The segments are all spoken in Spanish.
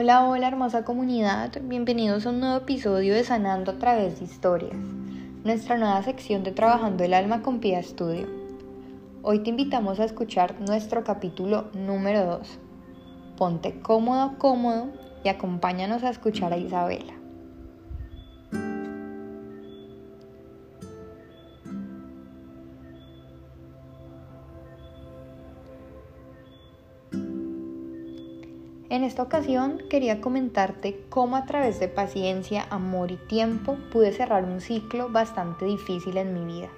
Hola, hola hermosa comunidad, bienvenidos a un nuevo episodio de Sanando a través de historias, nuestra nueva sección de Trabajando el Alma con Pia Estudio. Hoy te invitamos a escuchar nuestro capítulo número 2. Ponte cómodo, cómodo y acompáñanos a escuchar a Isabela. Esta ocasión quería comentarte cómo a través de paciencia, amor y tiempo pude cerrar un ciclo bastante difícil en mi vida.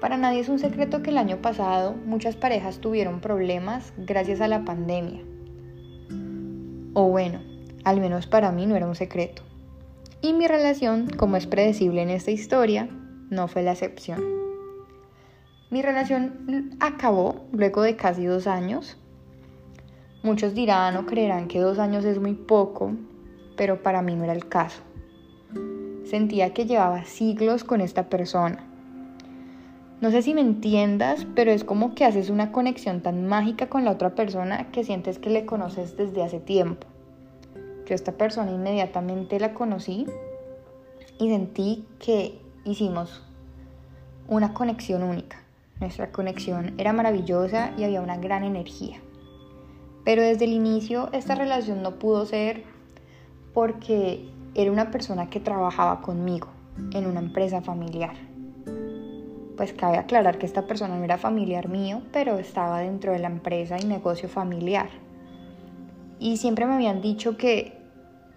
Para nadie es un secreto que el año pasado muchas parejas tuvieron problemas gracias a la pandemia. O bueno, al menos para mí no era un secreto. Y mi relación, como es predecible en esta historia, no fue la excepción. Mi relación acabó luego de casi dos años Muchos dirán o creerán que dos años es muy poco, pero para mí no era el caso. Sentía que llevaba siglos con esta persona. No sé si me entiendas, pero es como que haces una conexión tan mágica con la otra persona que sientes que le conoces desde hace tiempo. Yo a esta persona inmediatamente la conocí y sentí que hicimos una conexión única. Nuestra conexión era maravillosa y había una gran energía. Pero desde el inicio esta relación no pudo ser porque era una persona que trabajaba conmigo en una empresa familiar. Pues cabe aclarar que esta persona no era familiar mío, pero estaba dentro de la empresa y negocio familiar. Y siempre me habían dicho que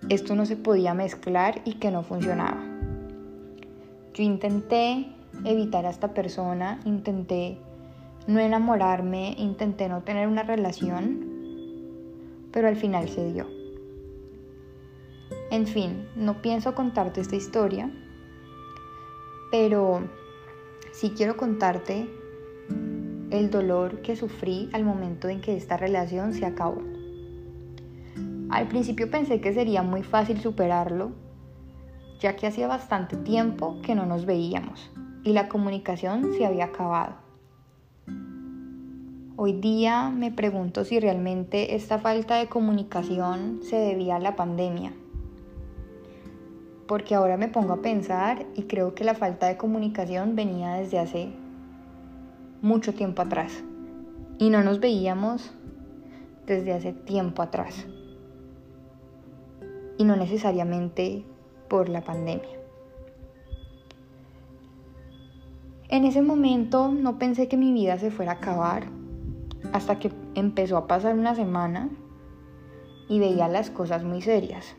esto no se podía mezclar y que no funcionaba. Yo intenté evitar a esta persona, intenté no enamorarme, intenté no tener una relación, pero al final se dio. En fin, no pienso contarte esta historia, pero sí quiero contarte el dolor que sufrí al momento en que esta relación se acabó. Al principio pensé que sería muy fácil superarlo, ya que hacía bastante tiempo que no nos veíamos y la comunicación se había acabado. Hoy día me pregunto si realmente esta falta de comunicación se debía a la pandemia. Porque ahora me pongo a pensar y creo que la falta de comunicación venía desde hace mucho tiempo atrás. Y no nos veíamos desde hace tiempo atrás. Y no necesariamente por la pandemia. En ese momento no pensé que mi vida se fuera a acabar hasta que empezó a pasar una semana y veía las cosas muy serias.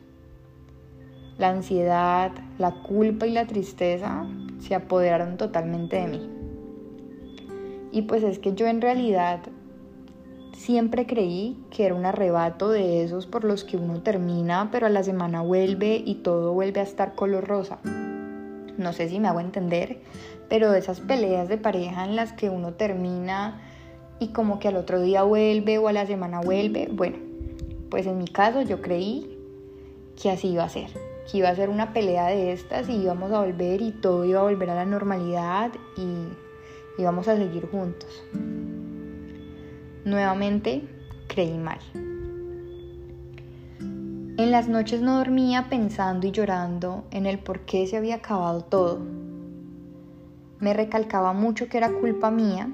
La ansiedad, la culpa y la tristeza se apoderaron totalmente de mí. Y pues es que yo en realidad siempre creí que era un arrebato de esos por los que uno termina, pero a la semana vuelve y todo vuelve a estar color rosa. No sé si me hago entender, pero esas peleas de pareja en las que uno termina y como que al otro día vuelve o a la semana vuelve. Bueno, pues en mi caso yo creí que así iba a ser, que iba a ser una pelea de estas y íbamos a volver y todo iba a volver a la normalidad y íbamos a seguir juntos. Nuevamente creí mal. En las noches no dormía pensando y llorando en el por qué se había acabado todo. Me recalcaba mucho que era culpa mía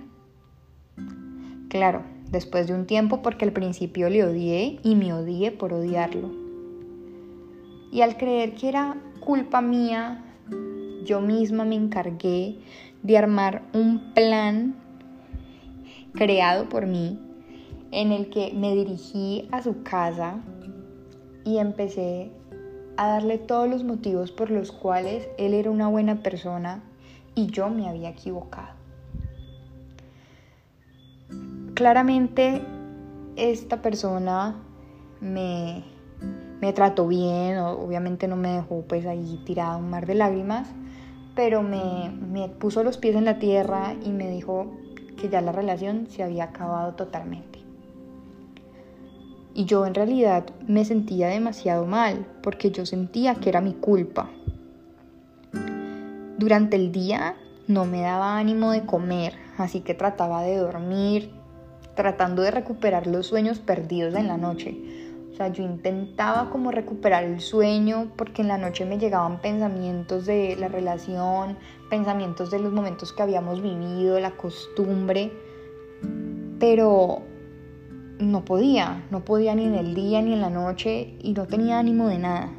Claro, después de un tiempo porque al principio le odié y me odié por odiarlo. Y al creer que era culpa mía, yo misma me encargué de armar un plan creado por mí en el que me dirigí a su casa y empecé a darle todos los motivos por los cuales él era una buena persona y yo me había equivocado. Claramente esta persona me, me trató bien, obviamente no me dejó pues ahí tirada un mar de lágrimas, pero me, me puso los pies en la tierra y me dijo que ya la relación se había acabado totalmente. Y yo en realidad me sentía demasiado mal porque yo sentía que era mi culpa. Durante el día no me daba ánimo de comer, así que trataba de dormir, tratando de recuperar los sueños perdidos en la noche. sea, yo intentaba como recuperar el sueño porque en la noche me llegaban pensamientos de la relación, pensamientos de los momentos que habíamos vivido, la costumbre, pero no podía, no podía ni en el día ni en la noche y no tenía ánimo de nada.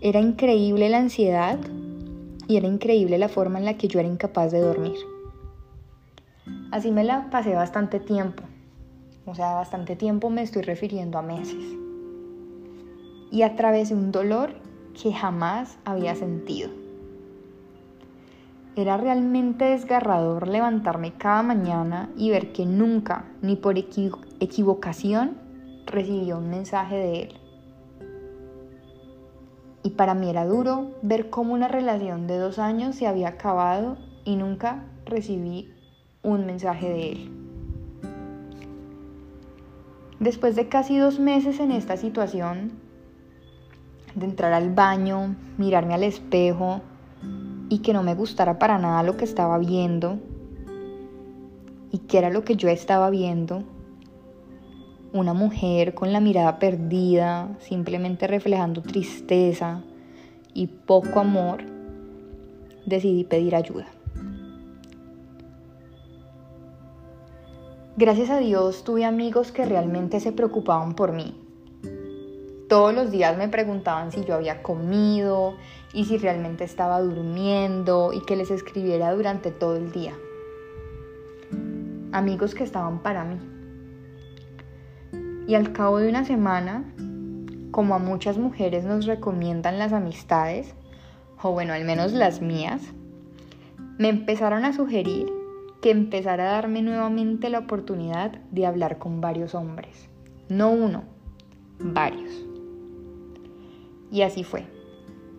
Era increíble la ansiedad y era increíble la forma en la que yo era incapaz de dormir. Así me la pasé bastante tiempo, o sea, bastante tiempo me estoy refiriendo a meses. Y a través de un dolor que jamás había sentido. Era realmente desgarrador levantarme cada mañana y ver que nunca, ni por equivocación, recibía un mensaje de él. Y para mí era duro ver cómo una relación de dos años se había acabado y nunca recibí un mensaje de él. Después de casi dos meses en esta situación, de entrar al baño, mirarme al espejo, y que no me gustara para nada lo que estaba viendo y que era lo que yo estaba viendo. Una mujer con la mirada perdida, simplemente reflejando tristeza y poco amor, decidí pedir ayuda. Gracias a Dios tuve amigos que realmente se preocupaban por mí. Todos los días me preguntaban si yo había comido, y si realmente estaba durmiendo y que les escribiera durante todo el día. Amigos que estaban para mí. Y al cabo de una semana, como a muchas mujeres nos recomiendan las amistades, o bueno, al menos las mías, me empezaron a sugerir que empezara a darme nuevamente la oportunidad de hablar con varios hombres. No uno, varios. Y así fue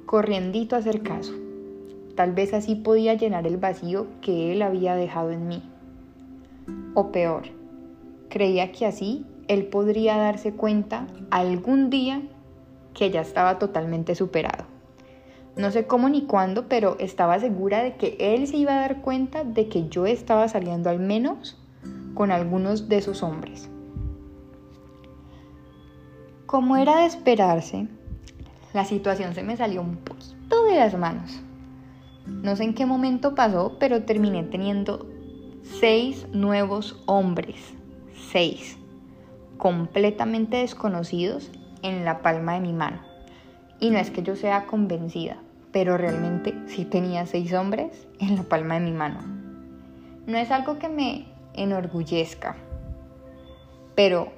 corriendito a hacer caso. Tal vez así podía llenar el vacío que él había dejado en mí. O peor, creía que así él podría darse cuenta algún día que ya estaba totalmente superado. No sé cómo ni cuándo, pero estaba segura de que él se iba a dar cuenta de que yo estaba saliendo al menos con algunos de sus hombres. Como era de esperarse, la situación se me salió un poquito de las manos. No sé en qué momento pasó, pero terminé teniendo seis nuevos hombres. Seis. Completamente desconocidos en la palma de mi mano. Y no es que yo sea convencida, pero realmente sí tenía seis hombres en la palma de mi mano. No es algo que me enorgullezca, pero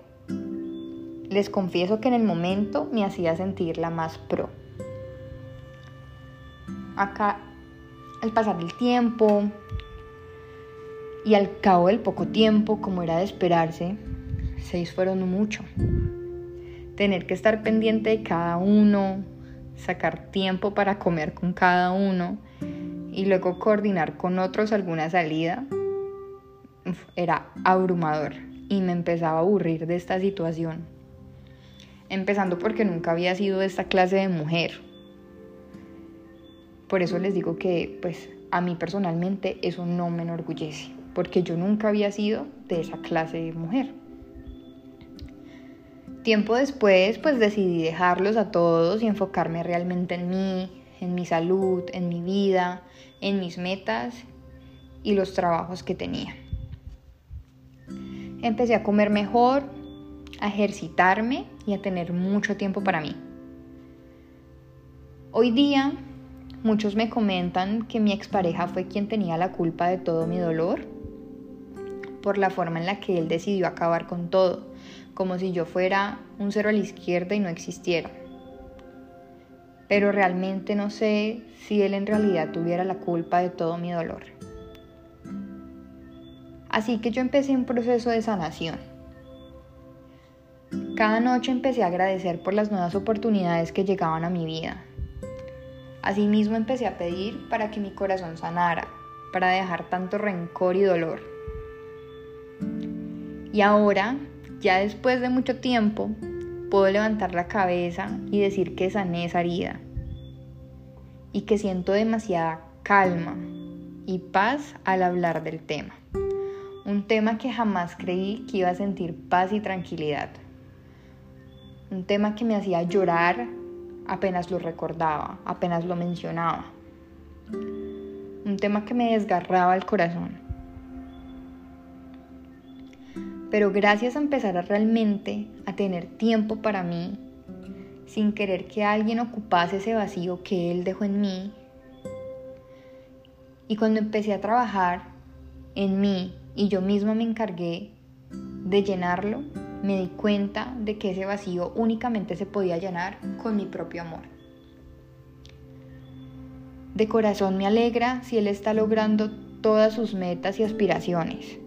les confieso que en el momento me hacía sentir la más pro. Acá, al pasar el tiempo y al cabo del poco tiempo, como era de esperarse, seis fueron mucho. Tener que estar pendiente de cada uno, sacar tiempo para comer con cada uno y luego coordinar con otros alguna salida, era abrumador y me empezaba a aburrir de esta situación empezando porque nunca había sido de esta clase de mujer. Por eso les digo que, pues, a mí personalmente eso no me enorgullece, porque yo nunca había sido de esa clase de mujer. Tiempo después, pues decidí dejarlos a todos y enfocarme realmente en mí, en mi salud, en mi vida, en mis metas y los trabajos que tenía. Empecé a comer mejor, a ejercitarme y a tener mucho tiempo para mí. Hoy día muchos me comentan que mi expareja fue quien tenía la culpa de todo mi dolor por la forma en la que él decidió acabar con todo, como si yo fuera un cero a la izquierda y no existiera. Pero realmente no sé si él en realidad tuviera la culpa de todo mi dolor. Así que yo empecé un proceso de sanación cada noche empecé a agradecer por las nuevas oportunidades que llegaban a mi vida. Asimismo empecé a pedir para que mi corazón sanara, para dejar tanto rencor y dolor. Y ahora, ya después de mucho tiempo, puedo levantar la cabeza y decir que sané esa herida y que siento demasiada calma y paz al hablar del tema. Un tema que jamás creí que iba a sentir paz y tranquilidad un tema que me hacía llorar apenas lo recordaba, apenas lo mencionaba, un tema que me desgarraba el corazón. Pero gracias a empezar a realmente a tener tiempo para mí, sin querer que alguien ocupase ese vacío que él dejó en mí, y cuando empecé a trabajar en mí y yo misma me encargué de llenarlo, me di cuenta de que ese vacío únicamente se podía llenar con mi propio amor. De corazón me alegra si Él está logrando todas sus metas y aspiraciones.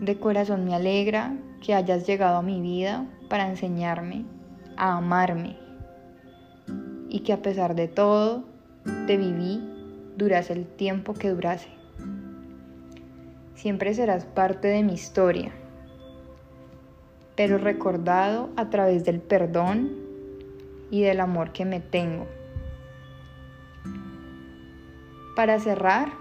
De corazón me alegra que hayas llegado a mi vida para enseñarme a amarme y que a pesar de todo te viví durase el tiempo que durase. Siempre serás parte de mi historia, pero recordado a través del perdón y del amor que me tengo. Para cerrar,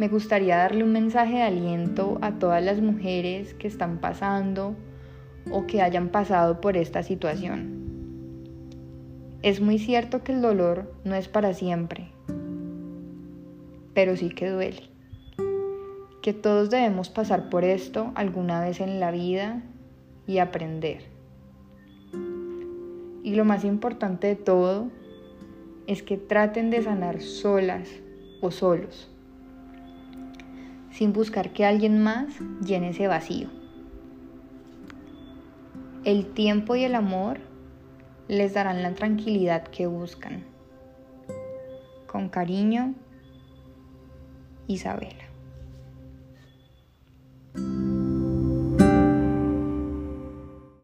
me gustaría darle un mensaje de aliento a todas las mujeres que están pasando o que hayan pasado por esta situación. Es muy cierto que el dolor no es para siempre, pero sí que duele que todos debemos pasar por esto alguna vez en la vida y aprender. Y lo más importante de todo es que traten de sanar solas o solos, sin buscar que alguien más llene ese vacío. El tiempo y el amor les darán la tranquilidad que buscan. Con cariño, Isabela.